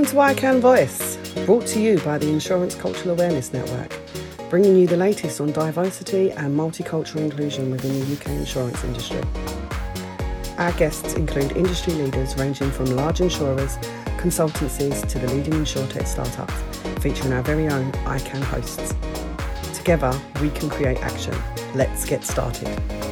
Welcome to iCAN Voice, brought to you by the Insurance Cultural Awareness Network, bringing you the latest on diversity and multicultural inclusion within the UK insurance industry. Our guests include industry leaders ranging from large insurers, consultancies to the leading insurtech startups, featuring our very own iCAN hosts. Together, we can create action. Let's get started.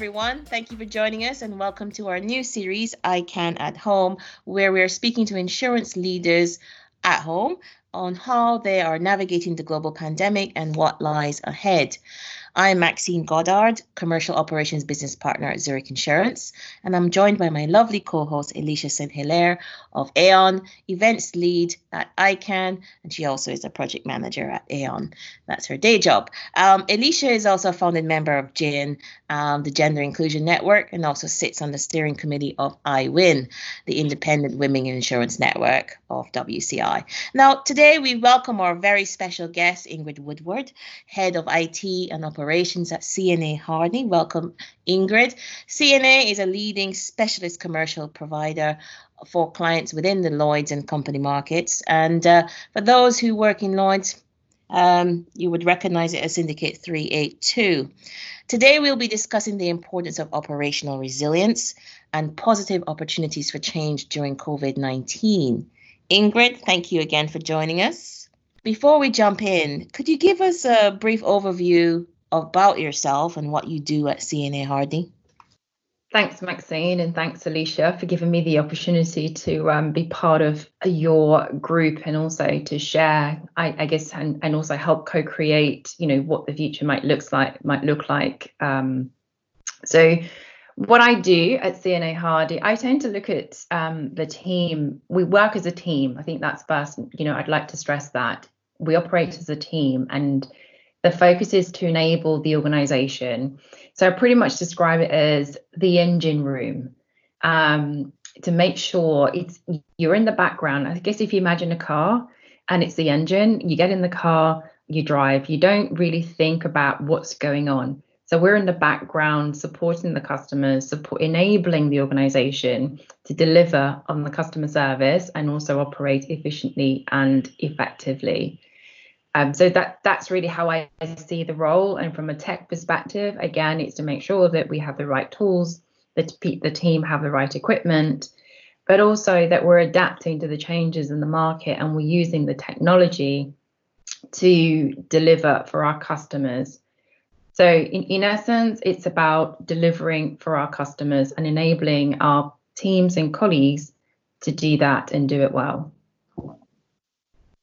Everyone. Thank you for joining us and welcome to our new series, iCAN at Home, where we're speaking to insurance leaders at home on how they are navigating the global pandemic and what lies ahead. I'm Maxine Goddard, Commercial Operations Business Partner at Zurich Insurance, and I'm joined by my lovely co host, Elisha St. Hilaire of Aon, Events Lead at iCAN, and she also is a Project Manager at Aon. That's her day job. Um, Elisha is also a founding member of GIN, um, the Gender Inclusion Network, and also sits on the steering committee of IWIN, the Independent Women in Insurance Network of WCI. Now, today we welcome our very special guest, Ingrid Woodward, Head of IT and Operations Operations at CNA Hardy. Welcome, Ingrid. CNA is a leading specialist commercial provider for clients within the Lloyd's and company markets. And uh, for those who work in Lloyd's, um, you would recognize it as Syndicate 382. Today, we'll be discussing the importance of operational resilience and positive opportunities for change during COVID 19. Ingrid, thank you again for joining us. Before we jump in, could you give us a brief overview about yourself and what you do at CNA Hardy. Thanks, Maxine, and thanks, Elisha, for giving me the opportunity to um, be part of your group and also to share, I, I guess, and, and also help co-create, you know, what the future might looks like, might look like. Um, so, what I do at CNA Hardy, I tend to look at um, the team. We work as a team. I think that's first. You know, I'd like to stress that we operate as a team, and the focus is to enable the organization. So I pretty much describe it as the engine room. Um, to make sure it's you're in the background. I guess if you imagine a car and it's the engine, you get in the car, you drive. You don't really think about what's going on. So we're in the background supporting the customers, support enabling the organization to deliver on the customer service and also operate efficiently and effectively. Um, so that that's really how I see the role. And from a tech perspective, again, it's to make sure that we have the right tools, that the team have the right equipment, but also that we're adapting to the changes in the market and we're using the technology to deliver for our customers. So in, in essence, it's about delivering for our customers and enabling our teams and colleagues to do that and do it well.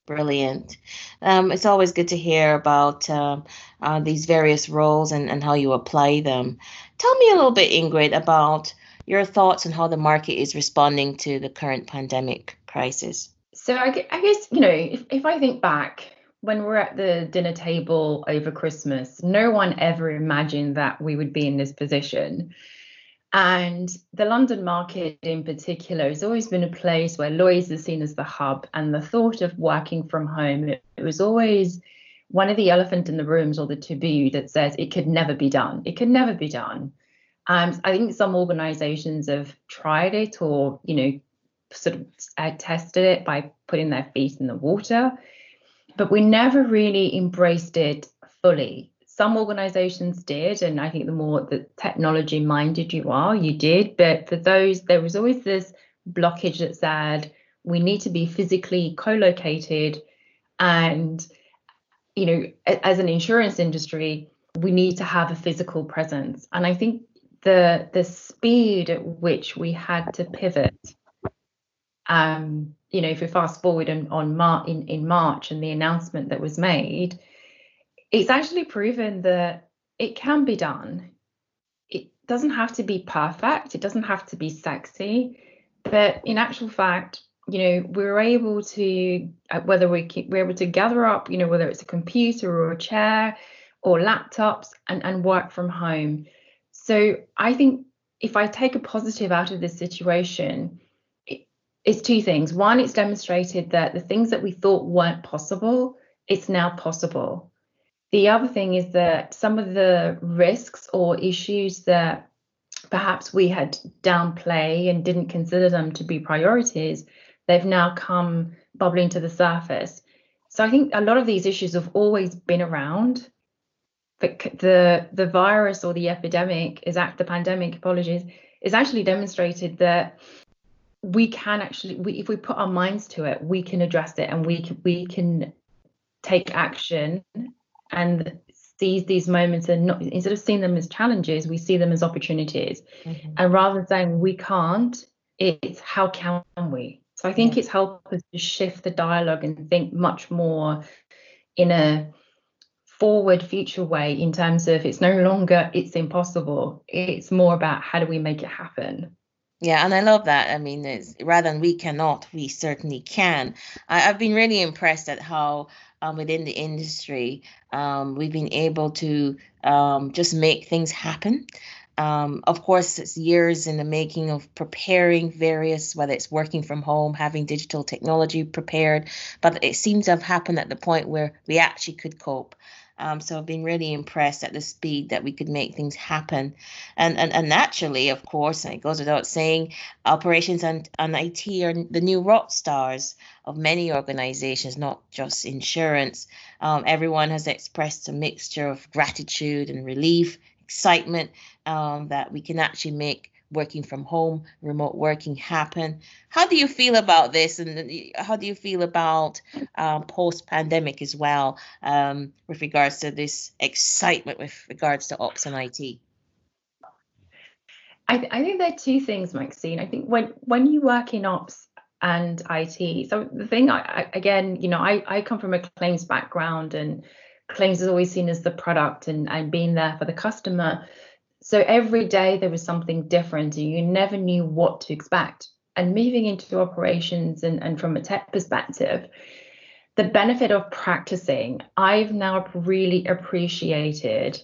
Brilliant. Um, it's always good to hear about uh, uh, these various roles and, and how you apply them. Tell me a little bit, Ingrid, about your thoughts on how the market is responding to the current pandemic crisis. So, I, I guess, you know, if, if I think back, when we're at the dinner table over Christmas, no one ever imagined that we would be in this position. And the London market in particular has always been a place where lawyers are seen as the hub. And the thought of working from home, it, it was always one of the elephant in the rooms or the taboo that says it could never be done. It could never be done. Um, I think some organizations have tried it or, you know, sort of uh, tested it by putting their feet in the water, but we never really embraced it fully some organizations did and i think the more the technology minded you are you did. But for those there was always this blockage that said we need to be physically co-located and you know as an insurance industry we need to have a physical presence. And i think the the speed at which we had to pivot um you know if we fast forward on, on Mar- in, in march and the announcement that was made it's actually proven that it can be done. It doesn't have to be perfect, it doesn't have to be sexy, but in actual fact, you know, we're able to, uh, whether we keep, we're able to gather up, you know, whether it's a computer or a chair or laptops and, and work from home. So I think if I take a positive out of this situation, it, it's two things. One, it's demonstrated that the things that we thought weren't possible, it's now possible. The other thing is that some of the risks or issues that perhaps we had downplay and didn't consider them to be priorities, they've now come bubbling to the surface. So I think a lot of these issues have always been around. But the the virus or the epidemic is act the pandemic, apologies, is actually demonstrated that we can actually we, if we put our minds to it, we can address it and we can we can take action and sees these moments and not instead of seeing them as challenges, we see them as opportunities. Mm-hmm. And rather than saying we can't, it's how can we? So I think yeah. it's helped us to shift the dialogue and think much more in a forward future way in terms of it's no longer it's impossible. It's more about how do we make it happen. Yeah, and I love that. I mean, it's, rather than we cannot, we certainly can. I, have been really impressed at how um, within the industry um, we've been able to um, just make things happen. Um, of course, it's years in the making of preparing various, whether it's working from home, having digital technology prepared, but it seems to have happened at the point where we actually could cope. Um, so I've been really impressed at the speed that we could make things happen. And, and, and naturally, of course, and it goes without saying, operations and, and IT are the new rock stars of many organizations, not just insurance. Um, everyone has expressed a mixture of gratitude and relief, excitement um, that we can actually make working from home, remote working happen. How do you feel about this, and how do you feel about um, post pandemic as well, um, with regards to this excitement with regards to ops and IT? I, th- I think there are two things, Maxine. I think when when you work in ops and IT, so the thing, I, I, again, you know, I, I come from a claims background, and claims is always seen as the product and and being there for the customer so every day there was something different and you never knew what to expect. And moving into operations and, and from a tech perspective, the benefit of practicing, I've now really appreciated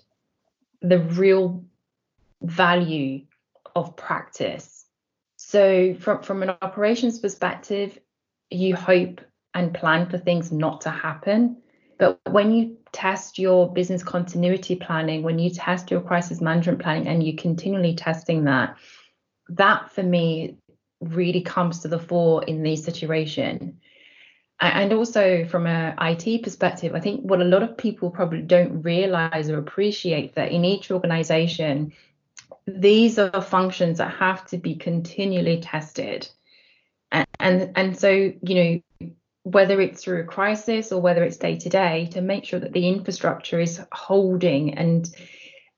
the real value of practice. So from, from an operations perspective, you hope and plan for things not to happen. But when you test your business continuity planning, when you test your crisis management planning, and you're continually testing that, that for me really comes to the fore in these situations. And also from a IT perspective, I think what a lot of people probably don't realize or appreciate that in each organization, these are functions that have to be continually tested. And, and, and so, you know, whether it's through a crisis or whether it's day to day, to make sure that the infrastructure is holding and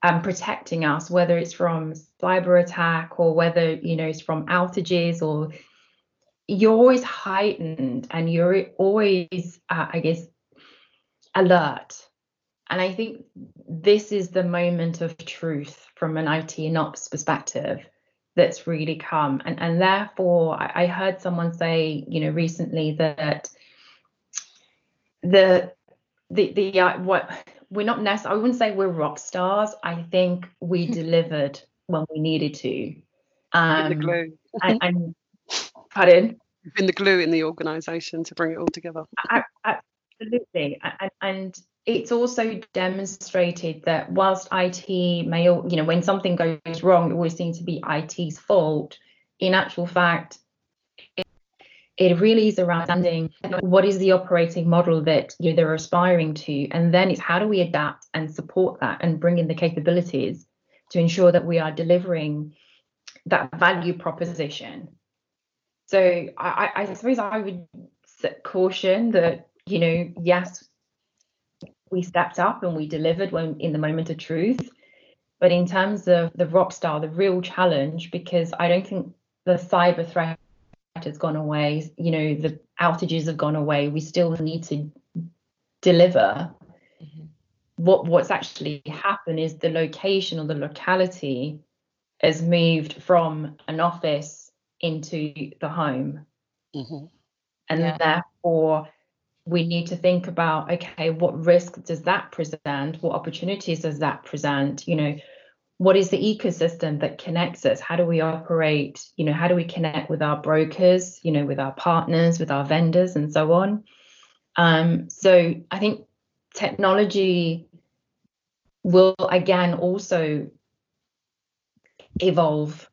um, protecting us, whether it's from cyber attack or whether you know it's from outages or you're always heightened and you're always, uh, I guess, alert. And I think this is the moment of truth from an IT and ops perspective that's really come. And, and therefore, I, I heard someone say, you know, recently that the the the uh, what we're not necessarily I wouldn't say we're rock stars. I think we delivered when we needed to. Um, the glue. and, and pardon. Been the glue in the organisation to bring it all together. I, absolutely, and, and it's also demonstrated that whilst IT may, you know, when something goes wrong, it always seems to be IT's fault. In actual fact, it really is around understanding what is the operating model that you know, they're aspiring to, and then it's how do we adapt and support that and bring in the capabilities to ensure that we are delivering that value proposition. So I, I suppose I would caution that you know yes we stepped up and we delivered when in the moment of truth but in terms of the rock star the real challenge because i don't think the cyber threat has gone away, you know, the outages have gone away. We still need to deliver. Mm-hmm. What what's actually happened is the location or the locality has moved from an office into the home. Mm-hmm. And yeah. therefore we need to think about okay, what risk does that present? What opportunities does that present? You know, what is the ecosystem that connects us how do we operate you know how do we connect with our brokers you know with our partners with our vendors and so on um, so i think technology will again also evolve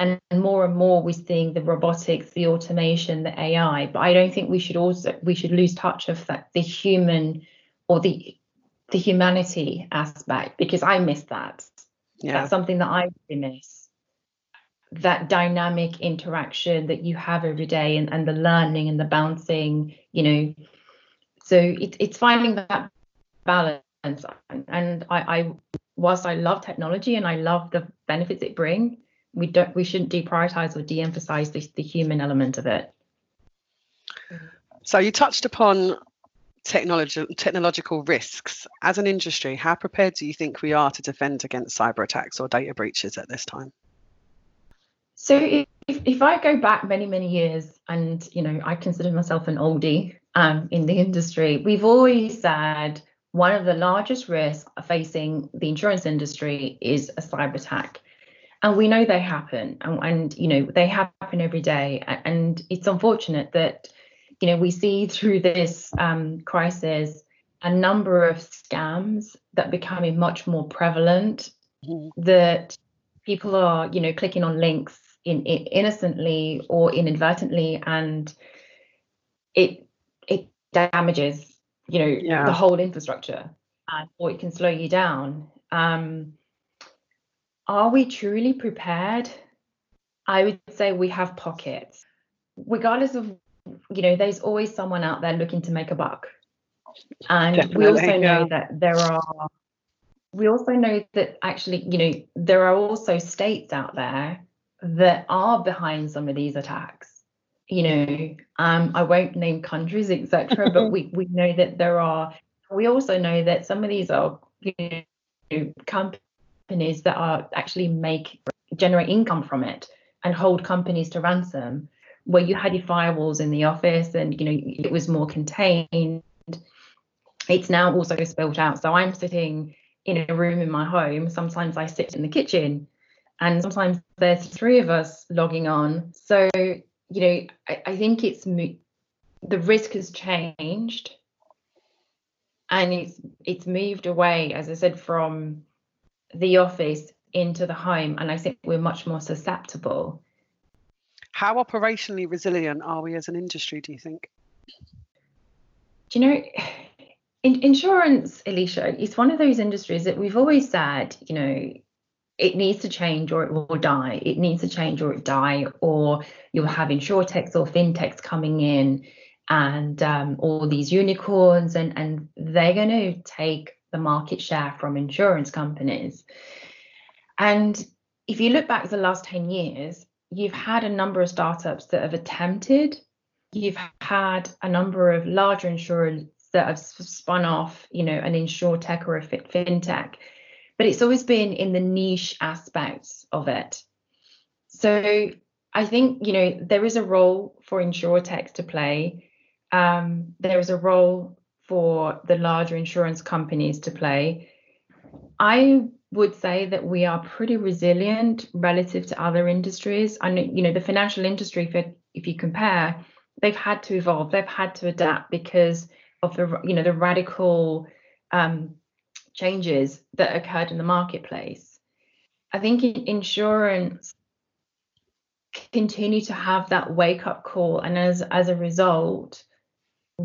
and more and more we're seeing the robotics the automation the ai but i don't think we should also we should lose touch of that the human or the the humanity aspect because i miss that. Yeah. that's something that i really miss. That dynamic interaction that you have every day and, and the learning and the bouncing you know. So it, it's finding that balance. And, and I, I whilst i love technology and i love the benefits it bring we don't we shouldn't deprioritize or de-emphasize the, the human element of it. So you touched upon technology technological risks. As an industry how prepared do you think we are to defend against cyber attacks or data breaches at this time? So if, if i go back many many years and you know i consider myself an oldie um, in the industry we've always said one of the largest risks facing the insurance industry is a cyber attack and we know they happen and, and you know they happen every day and it's unfortunate that you know we see through this um, crisis a number of scams that becoming much more prevalent mm-hmm. that people are you know clicking on links in, in innocently or inadvertently and it it damages you know yeah. the whole infrastructure and or it can slow you down um, are we truly prepared? I would say we have pockets. Regardless of, you know, there's always someone out there looking to make a buck. And Definitely, we also yeah. know that there are, we also know that actually, you know, there are also states out there that are behind some of these attacks. You know, um, I won't name countries, etc., but we, we know that there are, we also know that some of these are, you know, companies companies that are actually make generate income from it and hold companies to ransom. Where you had your firewalls in the office and you know it was more contained it's now also spilled out. So i'm sitting in a room in my home. Sometimes i sit in the kitchen and sometimes there's three of us logging on. So you know i, I think it's the risk has changed and it's it's moved away as i said from the office into the home and i think we're much more susceptible. How operationally resilient are we as an industry do you think? Do you know in, insurance Elisha is one of those industries that we've always said you know it needs to change or it will die. It needs to change or it die or you'll have insurtechs or fintechs coming in and um, all these unicorns and and they're going to take the market share from insurance companies. And if you look back the last 10 years, you've had a number of startups that have attempted, you've had a number of larger insurers that have spun off, you know, an insurtech or a fintech, but it's always been in the niche aspects of it. So I think, you know, there is a role for insurtech to play. Um, there is a role for the larger insurance companies to play. I would say that we are pretty resilient relative to other industries. I know, you know, the financial industry, if, if you compare, they've had to evolve, they've had to adapt because of the, you know, the radical um, changes that occurred in the marketplace. I think insurance continue to have that wake up call, and as as a result,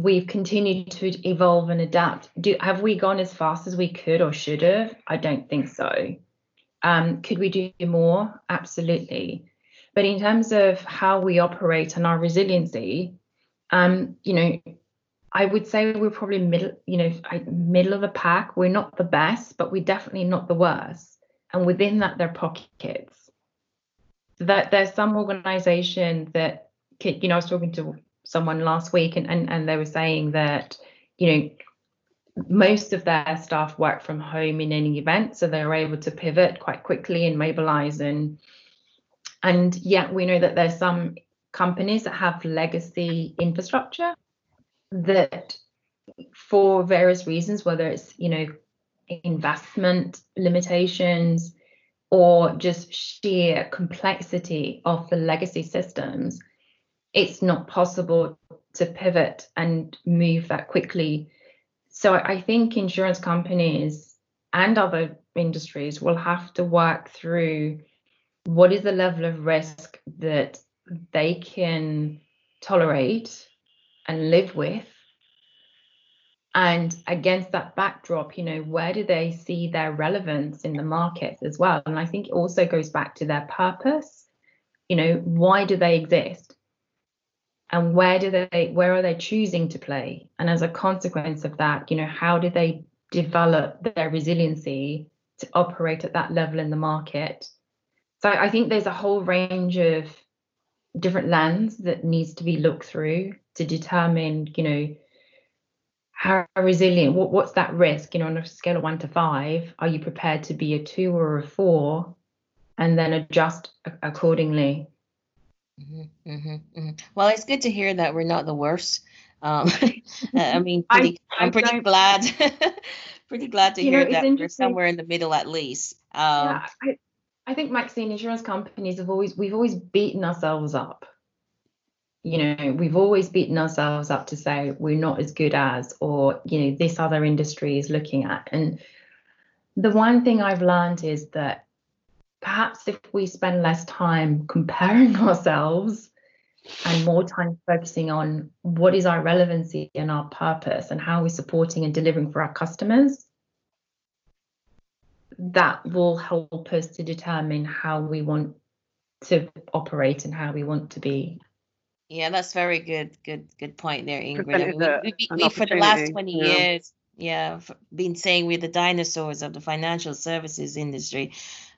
we've continued to evolve and adapt. Do have we gone as fast as we could or should have? I don't think so. Um, could we do more? Absolutely. But in terms of how we operate and our resiliency, um, you know, I would say we're probably middle, you know, middle of the pack. We're not the best, but we're definitely not the worst. And within that, there are pockets. That there's some organization that, you know, I was talking to someone last week and, and, and they were saying that, you know, most of their staff work from home in any event, so they're able to pivot quite quickly and mobilize. And and yet we know that there's some companies that have legacy infrastructure that for various reasons, whether it's you know investment limitations or just sheer complexity of the legacy systems, it's not possible to pivot and move that quickly. So I think insurance companies and other industries will have to work through what is the level of risk that they can tolerate and live with. And against that backdrop you know where do they see their relevance in the market as well? And i think it also goes back to their purpose. You know why do they exist and where do they where are they choosing to play? And as a consequence of that you know how do they develop their resiliency to operate at that level in the market? So i think there's a whole range of different lens that needs to be looked through to determine you know how resilient what, what's that risk? You know on a scale of one to five are you prepared to be a two or a four? And then adjust accordingly mm-hmm, mm-hmm, mm-hmm. well it's good to hear that we're not the worst. Um, i mean pretty, I, am pretty glad pretty glad to hear know, that we're somewhere in the middle at least. Um, yeah, I, I think maxine insurance companies have always we've always beaten ourselves up. You know we've always beaten ourselves up to say we're not as good as or you know this other industry is looking at. And the one thing i've learned is that perhaps if we spend less time comparing ourselves and more time focusing on what is our relevancy and our purpose and how we're supporting and delivering for our customers that will help us to determine how we want to operate and how we want to be yeah, that's very good. Good, good point there, Ingrid. I mean, we, we, we for the last 20 yeah. years, yeah, been saying we're the dinosaurs of the financial services industry.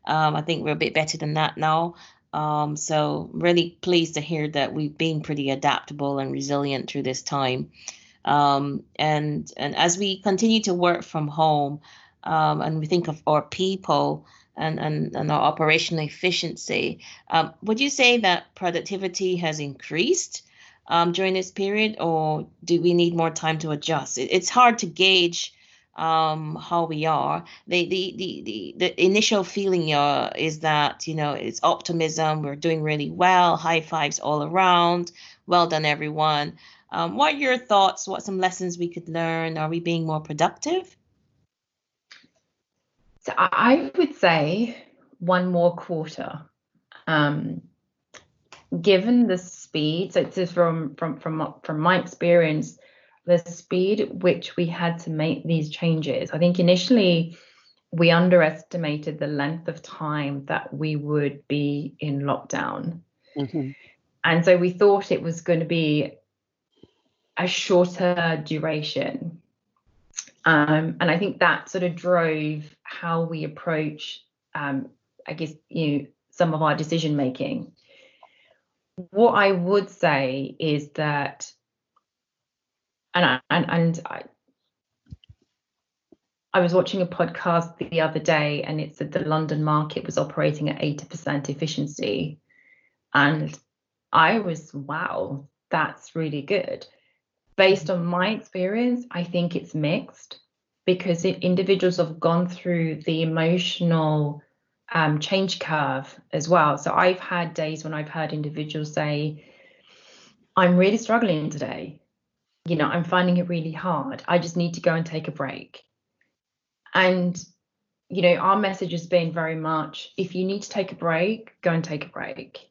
Um, I think we're a bit better than that now. Um, so really pleased to hear that we've been pretty adaptable and resilient through this time. Um, and and as we continue to work from home, um, and we think of our people, and, and, and our operational efficiency. Um, would you say that productivity has increased um, during this period, or do we need more time to adjust? It, it's hard to gauge um, how we are. The, the, the, the, the initial feeling uh, is that, you know, it's optimism, we're doing really well, high fives all around, well done, everyone. Um, what are your thoughts? What some lessons we could learn? Are we being more productive? So I would say one more quarter. Um, given the speed, so it's from from from from my experience, the speed at which we had to make these changes. I think initially we underestimated the length of time that we would be in lockdown. Mm-hmm. And so we thought it was going to be a shorter duration. Um, and I think that sort of drove how we approach, um, I guess, you know, some of our decision making. What I would say is that, and I, and, and I, I was watching a podcast the other day, and it said the London market was operating at 80% efficiency, and I was wow, that's really good based on my experience, I think it's mixed because it, individuals have gone through the emotional um, change curve as well. So I've had days when I've heard individuals say, I'm really struggling today. You know, I'm finding it really hard. I just need to go and take a break. And, you know, our message has been very much if you need to take a break, go and take a break.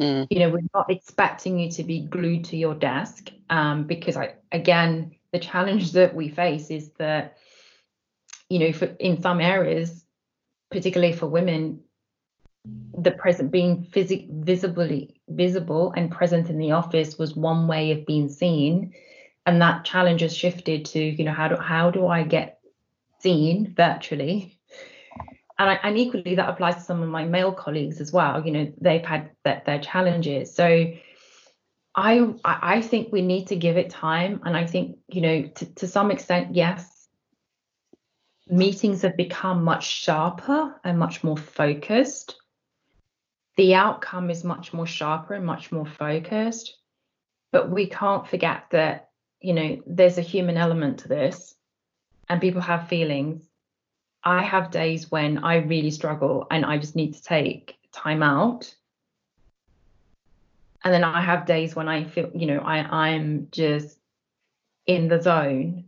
Mm. You know, we're not expecting you to be glued to your desk um, because I, again, the challenge that we face is that, you know, for in some areas, particularly for women, the present being physic visibly visible and present in the office was one way of being seen, and that challenge has shifted to, you know, how do how do I get seen virtually? And, I, and equally that applies to some of my male colleagues as well you know they've had their, their challenges. So I I think we need to give it time, and I think you know to, to some extent, yes, meetings have become much sharper and much more focused. The outcome is much more sharper and much more focused, but we can't forget that you know there's a human element to this, and people have feelings, I have days when I really struggle and I just need to take time out. And then I have days when I feel, you know, I, I'm just in the zone.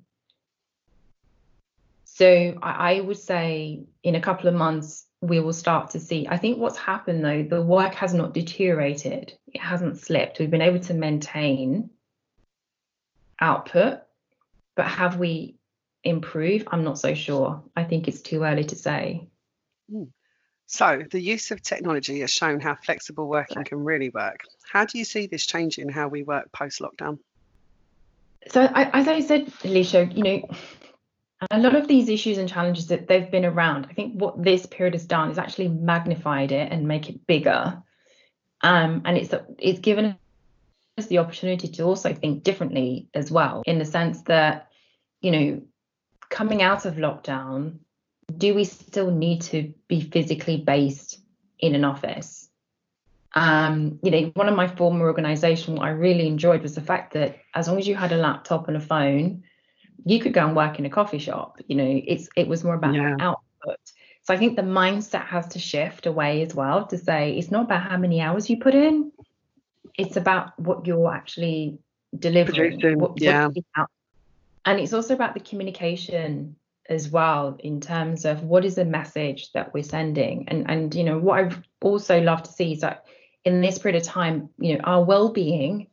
So I, I would say in a couple of months, we will start to see. I think what's happened though, the work has not deteriorated, it hasn't slipped. We've been able to maintain output, but have we improved? I'm not so sure. I think it's too early to say. So, the use of technology has shown how flexible working can really work. How do you see this changing how we work post lockdown? So, I, as I said, Elisha, you know, a lot of these issues and challenges that they've been around, I think what this period has done is actually magnified it and make it bigger. Um, and it's it's given us the opportunity to also think differently as well, in the sense that, you know, coming out of lockdown, do we still need to be physically based in an office? Um, you know, one of my former organization, what I really enjoyed was the fact that as long as you had a laptop and a phone, you could go and work in a coffee shop. You know, it's it was more about yeah. output. So I think the mindset has to shift away as well to say it's not about how many hours you put in, it's about what you're actually delivering. What, yeah. What and it's also about the communication as well in terms of what is the message that we're sending. And and you know what I've also loved to see is that in this period of time, you know, our well-being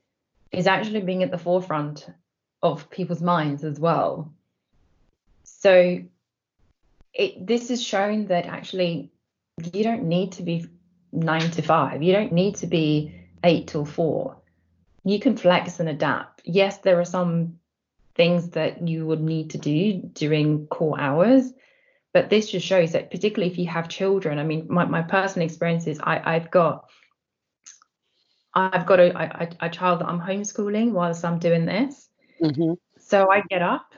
is actually being at the forefront of people's minds as well. So it this is showing that actually you don't need to be nine to five. You don't need to be eight till four. You can flex and adapt. Yes, there are some things that you would need to do during core hours, but this just shows that particularly if you have children. I mean, my, my personal experience is I, I've got I've got a, a, a child that I'm homeschooling whilst I'm doing this. Mm-hmm. So I get up,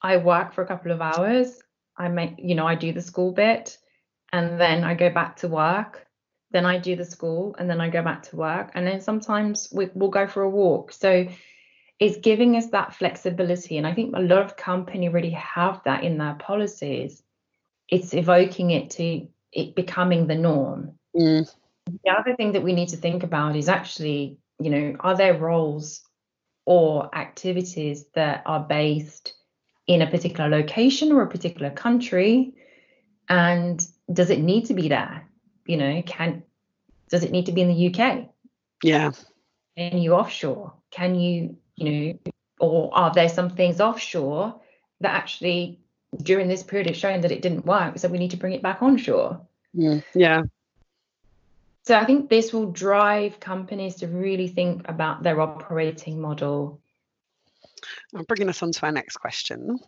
I work for a couple of hours, I make, you know, I do the school bit, and then I go back to work. Then I do the school, and then I go back to work, and then sometimes we, we'll go for a walk. So it's giving us that flexibility, and I think a lot of company really have that in their policies. It's evoking it to it becoming the norm. Mm. The other thing that we need to think about is actually, you know, are there roles or activities that are based in a particular location or a particular country and does it need to be there you know can does it need to be in the uk yeah. Can you offshore? Can you you know or are there some things offshore that actually during this period it's showing that it didn't work so we need to bring it back onshore? Mm, yeah. So I think this will drive companies to really think about their operating model. I'm bringing us on to our next question.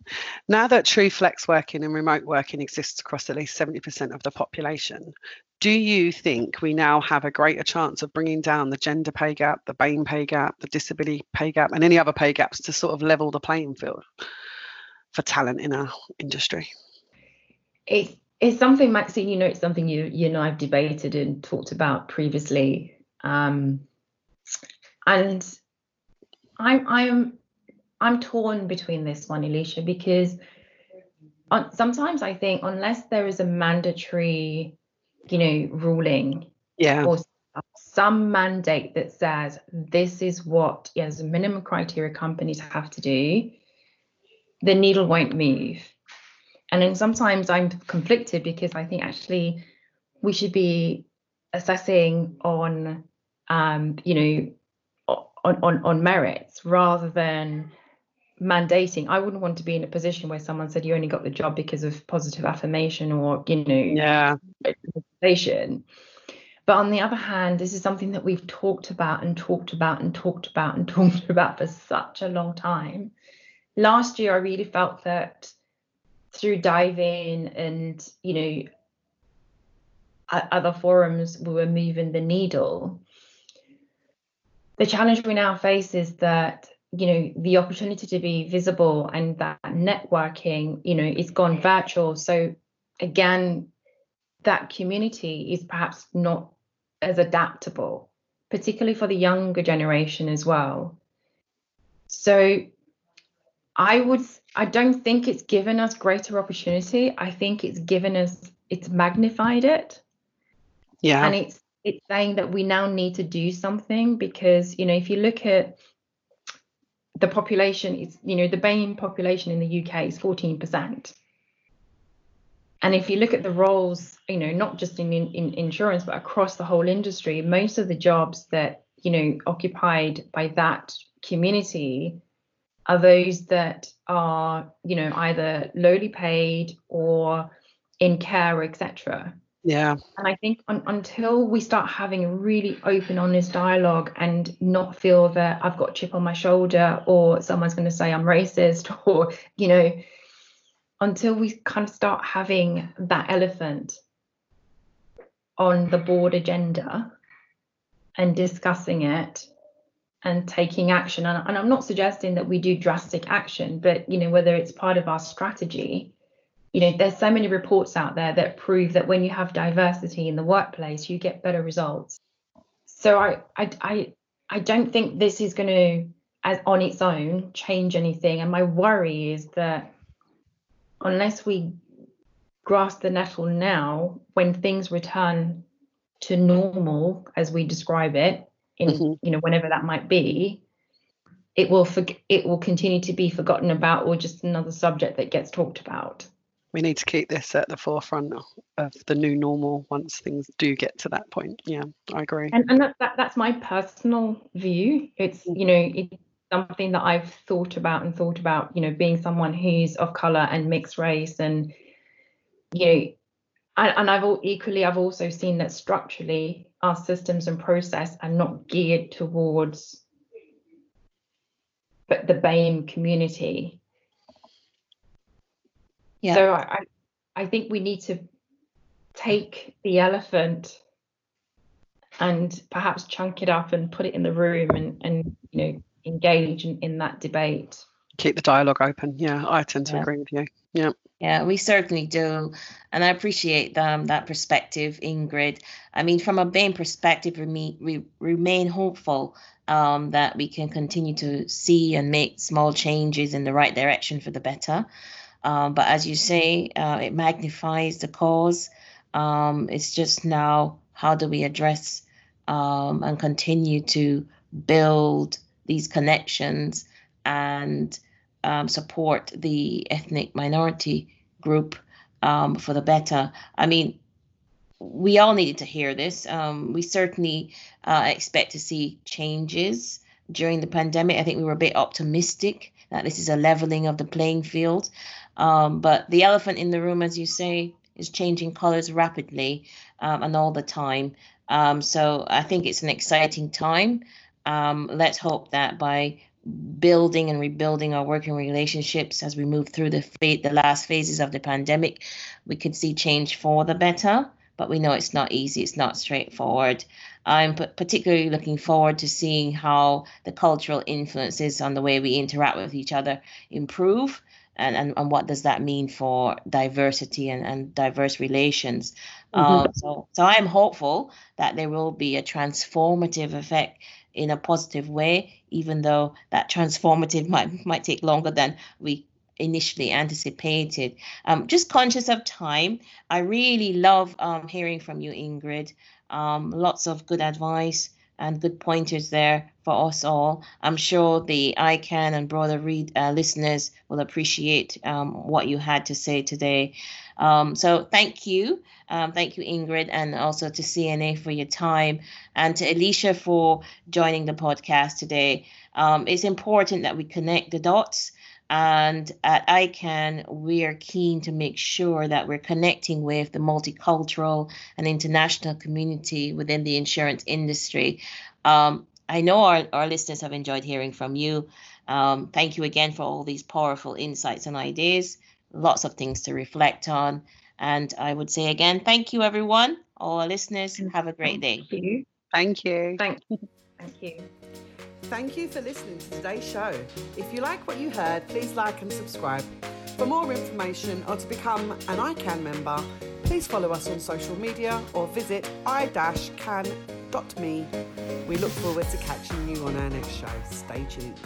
Now that true flex working and remote working exists across at least 70% of the population, do you think we now have a greater chance of bringing down the gender pay gap, the BAME pay gap, the disability pay gap, and any other pay gaps to sort of level the playing field for talent in our industry? It it's something, Maxine, you know, it's something you you and I've debated and talked about previously. Um, and I'm I'm I'm torn between this one, Elisha, because sometimes I think unless there is a mandatory, you know, ruling yeah. or some mandate that says this is what as a minimum criteria companies have to do, the needle won't move. And then sometimes I'm conflicted because I think actually we should be assessing on, um, you know, on, on, on merits rather than mandating. I wouldn't want to be in a position where someone said you only got the job because of positive affirmation or, you know, yeah. But on the other hand, this is something that we've talked about and talked about and talked about and talked about for such a long time. Last year, I really felt that through diving and you know other forums we were moving the needle the challenge we now face is that you know the opportunity to be visible and that networking you know is gone virtual so again that community is perhaps not as adaptable particularly for the younger generation as well so i would I don't think it's given us greater opportunity. I think it's given us it's magnified it. Yeah. And it's it's saying that we now need to do something because you know if you look at the population is you know the BAME population in the UK is 14%. and if you look at the roles, you know, not just in, in, in insurance, but across the whole industry, most of the jobs that, you know, occupied by that community are those that are, you know, either lowly paid or in care, etc. Yeah. And I think un- until we start having a really open, honest dialogue and not feel that I've got a chip on my shoulder or someone's going to say I'm racist or, you know, until we kind of start having that elephant on the board agenda and discussing it and taking action and, and i'm not suggesting that we do drastic action but you know whether it's part of our strategy you know there's so many reports out there that prove that when you have diversity in the workplace you get better results so i i i, I don't think this is going to as on its own change anything and my worry is that unless we grasp the nettle now, when things return to normal, as we describe it, in mm-hmm. you know whenever that might be, it will for, it will continue to be forgotten about or just another subject that gets talked about. We need to keep this at the forefront of the new normal once things do get to that point. Yeah, I agree. And, and that, that, that's my personal view. It's mm. you know it's something that I've thought about and thought about, you know, being someone who's of color and mixed race and you know and, and I've all, equally I've also seen that structurally our systems and process are not geared towards but the BAME community. Yeah. So I, I think we need to take the elephant and perhaps chunk it up and put it in the room and, and you know engage in, in that debate. Keep the dialogue open. Yeah, I tend to yeah. agree with you. Yeah. Yeah, we certainly do. And I appreciate um, that perspective, Ingrid. I mean, from a BAME perspective, we, we remain hopeful um, that we can continue to see and make small changes in the right direction for the better. Um, but as you say, uh, it magnifies the cause. Um, it's just now how do we address um, and continue to build these connections and um, support the ethnic minority group um, for the better. I mean, we all needed to hear this. Um, we certainly uh, expect to see changes during the pandemic. I think we were a bit optimistic that this is a leveling of the playing field. Um, but the elephant in the room, as you say, is changing colors rapidly um, and all the time. Um, so I think it's an exciting time um, let's hope that by building and rebuilding our working relationships as we move through the the last phases of the pandemic, we could see change for the better. But we know it's not easy. It's not straightforward. I'm particularly looking forward to seeing how the cultural influences on the way we interact with each other improve. And, and, and what does that mean for diversity and, and diverse relations? Mm-hmm. Um, so, so I'm hopeful that there will be a transformative effect in a positive way, even though that transformative might might take longer than we initially anticipated. Um, just conscious of time, I really love um, hearing from you, Ingrid. Um, lots of good advice and good pointers there for us all. I'm sure the iCAN and broader read uh, listeners will appreciate um, what you had to say today. Um, so thank you. Um, thank you, Ingrid, and also to CNA for your time and to Elisha for joining the podcast today. Um, it's important that we connect the dots. And at iCAN, we are keen to make sure that we're connecting with the multicultural and international community within the insurance industry. Um, I know our, our listeners have enjoyed hearing from you. Um, thank you again for all these powerful insights and ideas. Lots of things to reflect on. And I would say again, thank you, everyone. All our listeners, have a great day. Thank you. Thank you. Thank you. Thank you. Thank you for listening to today's show. If you like what you heard, please like and subscribe. For more information or to become an iCAN member, please follow us on social media or visit i-can.me. We look forward to catching you on our next show. Stay tuned.